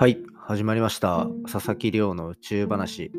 はい、始まりました。佐々木亮の宇宙話。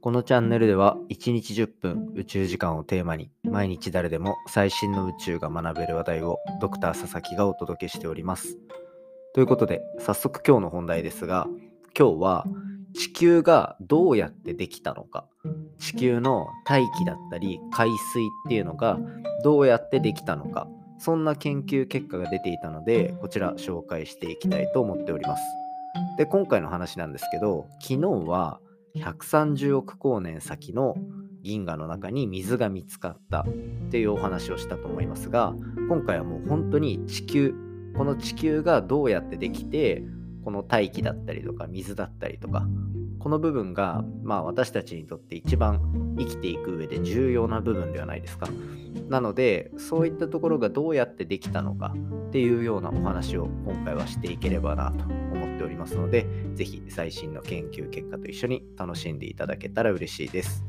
このチャンネルでは1日10分宇宙時間をテーマに毎日誰でも最新の宇宙が学べる話題をドクター佐々木がお届けしております。ということで早速今日の本題ですが今日は地球がどうやってできたのか地球の大気だったり海水っていうのがどうやってできたのかそんな研究結果が出ていたのでこちら紹介していきたいと思っております。で今回の話なんですけど昨日は130億光年先の銀河の中に水が見つかったっていうお話をしたと思いますが今回はもう本当に地球この地球がどうやってできてこの大気だったりとか水だったりとかこの部分がまあ私たちにとって一番生きていく上で重要な部分ではないですか。なのでそういったところがどうやってできたのかっていうようなお話を今回はしていければなとっておりますのでぜひ最新の研究結果と一緒に楽しんでいただけたら嬉しいです。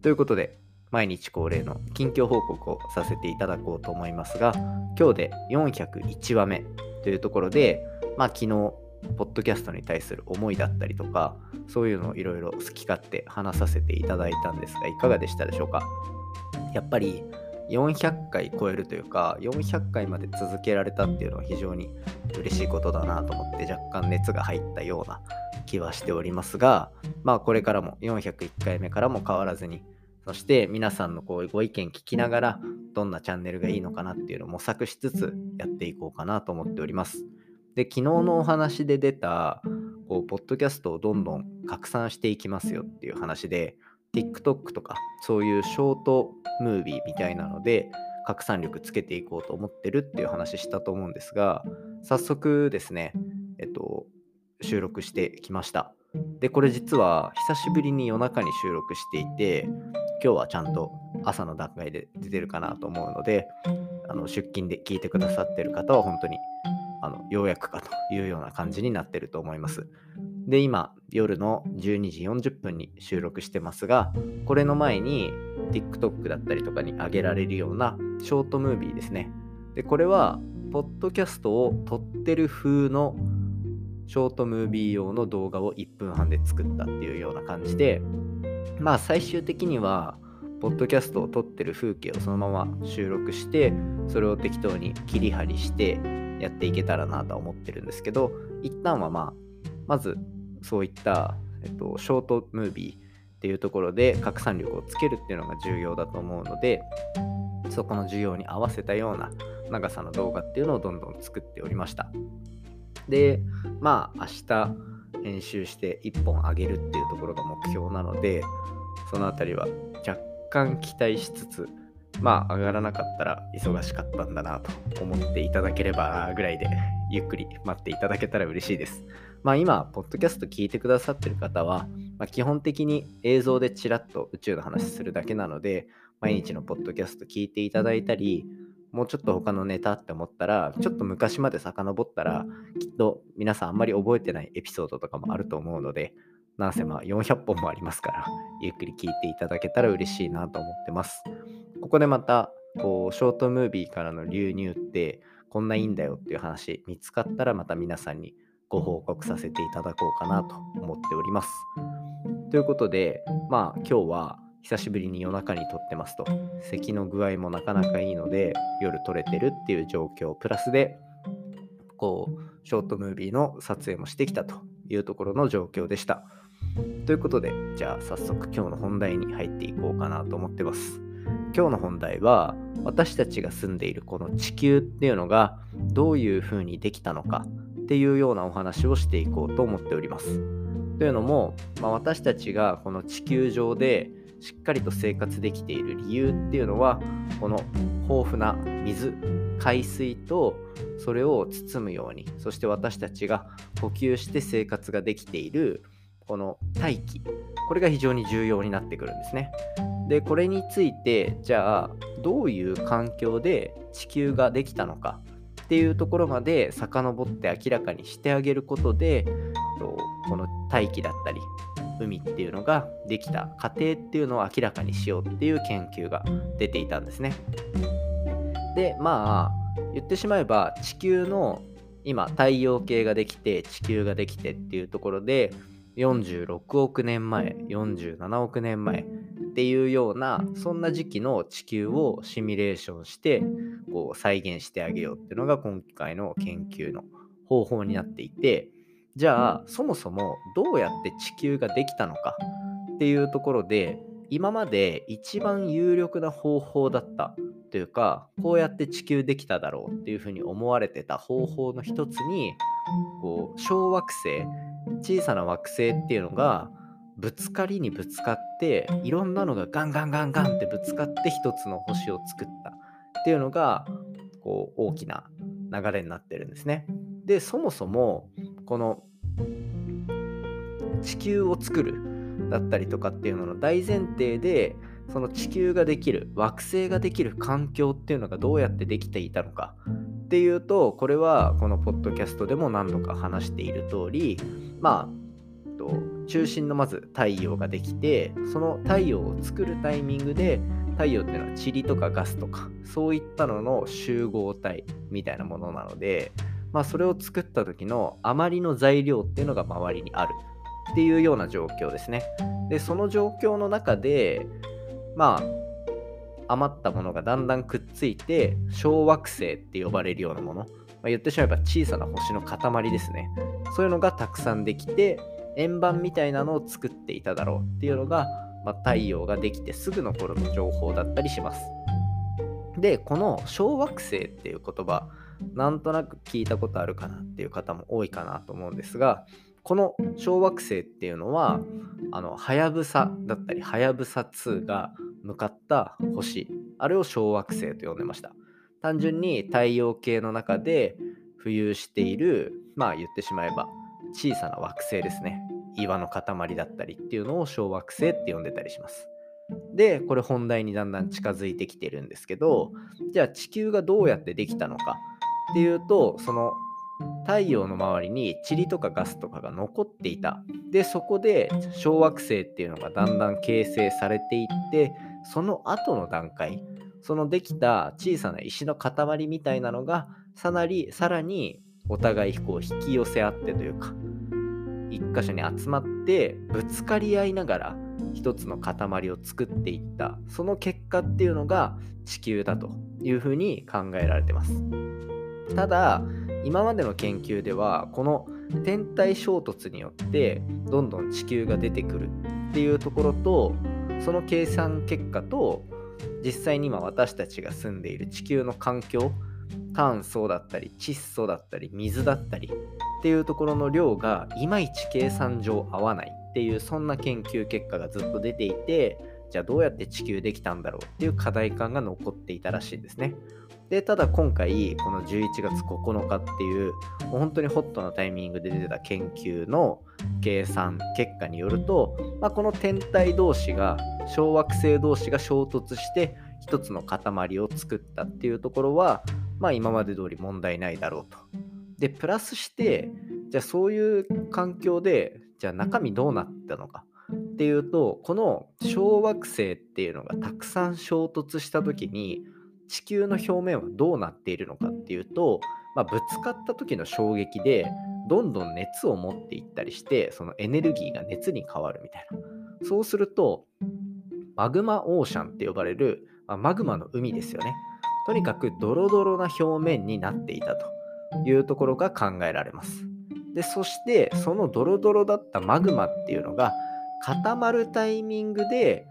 ということで毎日恒例の近況報告をさせていただこうと思いますが今日で401話目というところでまあ昨日ポッドキャストに対する思いだったりとかそういうのをいろいろ好き勝手話させていただいたんですがいかがでしたでしょうか？やっぱり400回超えるというか400回まで続けられたっていうのは非常に嬉しいことだなと思って若干熱が入ったような気はしておりますがまあこれからも401回目からも変わらずにそして皆さんのこうご意見聞きながらどんなチャンネルがいいのかなっていうのを模索しつつやっていこうかなと思っております。で昨日のお話で出たこうポッドキャストをどんどん拡散していきますよっていう話で TikTok とかそういうショートムービーみたいなので拡散力つけていこうと思ってるっていう話したと思うんですが早速ですねえっと収録してきましたでこれ実は久しぶりに夜中に収録していて今日はちゃんと朝の段階で出てるかなと思うのであの出勤で聞いてくださってる方は本当にあのようやくかというような感じになってると思います。で、今、夜の12時40分に収録してますが、これの前に TikTok だったりとかに上げられるようなショートムービーですね。で、これは、ポッドキャストを撮ってる風のショートムービー用の動画を1分半で作ったっていうような感じで、まあ最終的には、ポッドキャストを撮ってる風景をそのまま収録して、それを適当に切り張りして、やっていけたらなとは思ってるんですけど一旦はまあまずそういった、えっと、ショートムービーっていうところで拡散力をつけるっていうのが重要だと思うのでそこの需要に合わせたような長さの動画っていうのをどんどん作っておりました。でまあ明日編集して1本上げるっていうところが目標なのでそのあたりは若干期待しつつまあ上がらなかったら忙しかったんだなと思っていただければぐらいでゆっくり待っていただけたら嬉しいです。まあ今、ポッドキャスト聞いてくださってる方は、まあ、基本的に映像でちらっと宇宙の話するだけなので、毎日のポッドキャスト聞いていただいたり、もうちょっと他のネタって思ったら、ちょっと昔まで遡ったら、きっと皆さんあんまり覚えてないエピソードとかもあると思うので、なんせまあ400本もありますから、ゆっくり聞いていただけたら嬉しいなと思ってます。ここでまたこうショートムービーからの流入ってこんないいんだよっていう話見つかったらまた皆さんにご報告させていただこうかなと思っております。ということでまあ今日は久しぶりに夜中に撮ってますと咳の具合もなかなかいいので夜撮れてるっていう状況プラスでこうショートムービーの撮影もしてきたというところの状況でした。ということでじゃあ早速今日の本題に入っていこうかなと思ってます。今日の本題は私たちが住んでいるこの地球っていうのがどういうふうにできたのかっていうようなお話をしていこうと思っております。というのも、まあ、私たちがこの地球上でしっかりと生活できている理由っていうのはこの豊富な水海水とそれを包むようにそして私たちが呼吸して生活ができているこの大気これが非常に重要になってくるんですね。でこれについてじゃあどういう環境で地球ができたのかっていうところまで遡って明らかにしてあげることでこの大気だったり海っていうのができた過程っていうのを明らかにしようっていう研究が出ていたんですね。でまあ言ってしまえば地球の今太陽系ができて地球ができてっていうところで46億年前47億年前っていうようなそんな時期の地球をシミュレーションしてこう再現してあげようっていうのが今回の研究の方法になっていてじゃあそもそもどうやって地球ができたのかっていうところで今まで一番有力な方法だったというかこうやって地球できただろうっていうふうに思われてた方法の一つにこう小惑星小さな惑星っていうのがぶつかりにぶつかっていろんなのがガンガンガンガンってぶつかって一つの星を作ったっていうのがこう大きな流れになってるんですね。でそもそもこの地球を作るだったりとかっていうのの大前提でその地球ができる惑星ができる環境っていうのがどうやってできていたのかっていうとこれはこのポッドキャストでも何度か話している通りまあ中心のまず太陽ができてその太陽を作るタイミングで太陽っていうのは塵とかガスとかそういったのの集合体みたいなものなので、まあ、それを作った時の余りの材料っていうのが周りにあるっていうような状況ですね。でその状況の中でまあ余ったものがだんだんくっついて小惑星って呼ばれるようなもの、まあ、言ってしまえば小さな星の塊ですね。そういうのがたくさんできて円盤みたいなのを作っていただろうっていうのが、まあ、太陽ができてすぐの頃の情報だったりします。でこの小惑星っていう言葉なんとなく聞いたことあるかなっていう方も多いかなと思うんですがこの小惑星っていうのはあのはやぶさだったりはやぶさ2が向かった星あれを小惑星と呼んでました。単純に太陽系の中で浮遊しているまあ言ってしまえば小さな惑星ですね。岩の塊だったりっていうのを小惑星って呼んでたりします。でこれ本題にだんだん近づいてきてるんですけどじゃあ地球がどうやってできたのかっていうとその太陽の周りに塵とかガスとかが残っていた。でそこで小惑星っていうのがだんだん形成されていってその後の段階そのできた小さな石の塊みたいなのがさらにさらにお互いこう引き寄せ合ってというか一箇所に集まってぶつかり合いながら一つの塊を作っていったその結果っていうのが地球だというふうに考えられてます。ただ今までの研究ではこの天体衝突によってどんどん地球が出てくるっていうところとその計算結果と実際に今私たちが住んでいる地球の環境炭素だったり窒素だったり水だったりっていうところの量がいまいち計算上合わないっていうそんな研究結果がずっと出ていてじゃあどうやって地球できたんだろうっていう課題感が残っていたらしいんですね。でただ今回この11月9日っていう本当にホットなタイミングで出てた研究の計算結果によると、まあ、この天体同士が小惑星同士が衝突して一つの塊を作ったっていうところは、まあ、今まで通り問題ないだろうと。でプラスしてじゃあそういう環境でじゃあ中身どうなったのかっていうとこの小惑星っていうのがたくさん衝突した時に地球の表面はどうなっているのかっていうと、まあ、ぶつかった時の衝撃でどんどん熱を持っていったりしてそのエネルギーが熱に変わるみたいな。そうするとマグマオーシャンって呼ばれる、まあ、マグマの海ですよね。とにかくドロドロな表面になっていたというところが考えられます。でそしてそのドロドロだったマグマっていうのが固まるタイミングで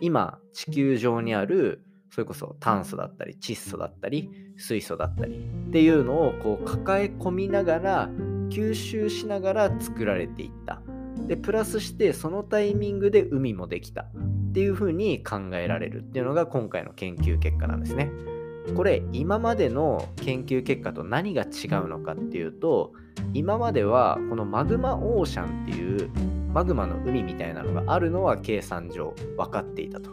今地球上にあるそれこそ炭素だったり窒素だったり水素だったりっていうのをこう抱え込みながら吸収しながら作られていった。でプラスしてそのタイミングで海もできた。っていうふうに考えられるっていうのが今回の研究結果なんですね。これ今までの研究結果と何が違うのかっていうと今まではこのマグマオーシャンっていうマグマの海みたいなのがあるのは計算上分かっていたと。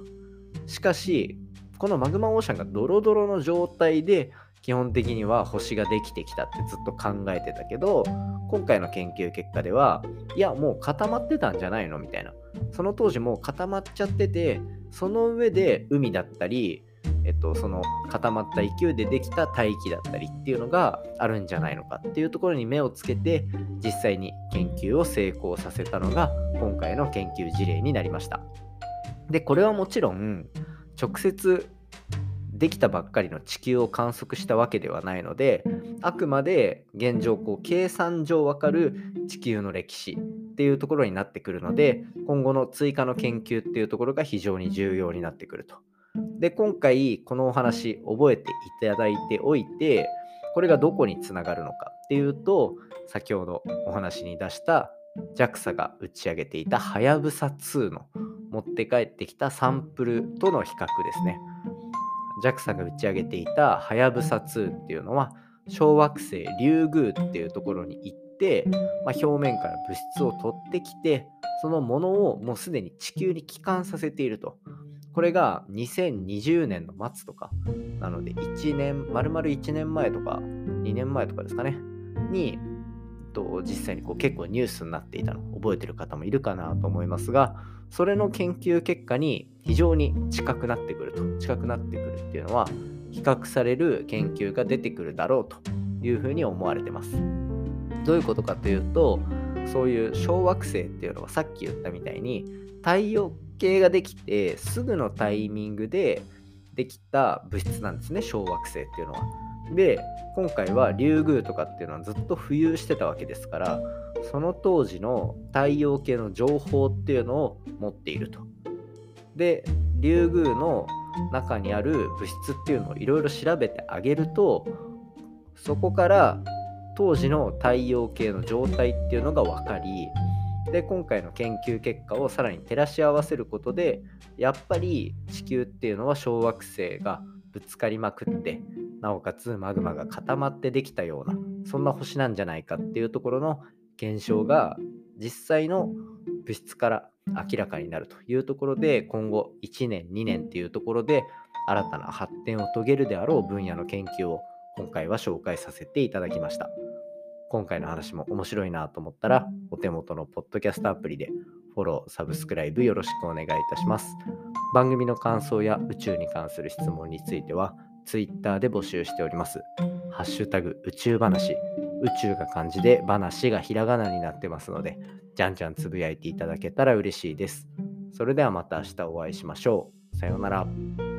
しかしこのマグマオーシャンがドロドロの状態で基本的には星ができてきたってずっと考えてたけど今回の研究結果ではいやもう固まってたんじゃないのみたいなその当時もう固まっちゃっててその上で海だったりえっと、その固まった勢いでできた大気だったりっていうのがあるんじゃないのかっていうところに目をつけて実際に研究を成功させたのが今回の研究事例になりました。でこれはもちろん直接できたばっかりの地球を観測したわけではないのであくまで現状こう計算上わかる地球の歴史っていうところになってくるので今後の追加の研究っていうところが非常に重要になってくると。で今回このお話覚えていただいておいてこれがどこにつながるのかっていうと先ほどお話に出した JAXA が打ち上げていたはやぶさ2の持って帰ってきたサンプルとの比較ですね。JAXA が打ち上げていたはやぶさ2っていうのは小惑星リュウグウっていうところに行って、まあ、表面から物質を取ってきてそのものをもうすでに地球に帰還させていると。これが2020年の末とかなので1年丸々1年前とか2年前とかですかねにと実際にこう結構ニュースになっていたの覚えてる方もいるかなと思いますがそれの研究結果に非常に近くなってくると近くなってくるっていうのは比較される研究が出てくるだろうというふうに思われてます。どういうことかというとそういう小惑星っていうのはさっき言ったみたいに太陽系ができてすぐのタイミングでできた物質なんですね小惑星っていうのは。で今回はリュウグウとかっていうのはずっと浮遊してたわけですからその当時の太陽系の情報っていうのを持っていると。でリュウグウの中にある物質っていうのをいろいろ調べてあげるとそこから当時の太陽系の状態っていうのが分かりで今回の研究結果をさらに照らし合わせることでやっぱり地球っていうのは小惑星がぶつかりまくってなおかつマグマが固まってできたようなそんな星なんじゃないかっていうところの現象が実際の物質から明らかになるというところで今後1年2年っていうところで新たな発展を遂げるであろう分野の研究を今回は紹介させていただきました。今回の話も面白いなと思ったらお手元のポッドキャストアプリでフォロー、サブスクライブよろしくお願いいたします。番組の感想や宇宙に関する質問については Twitter で募集しております。ハッシュタグ宇宙話。宇宙が漢字で話がひらがなになってますので、じゃんじゃんつぶやいていただけたら嬉しいです。それではまた明日お会いしましょう。さようなら。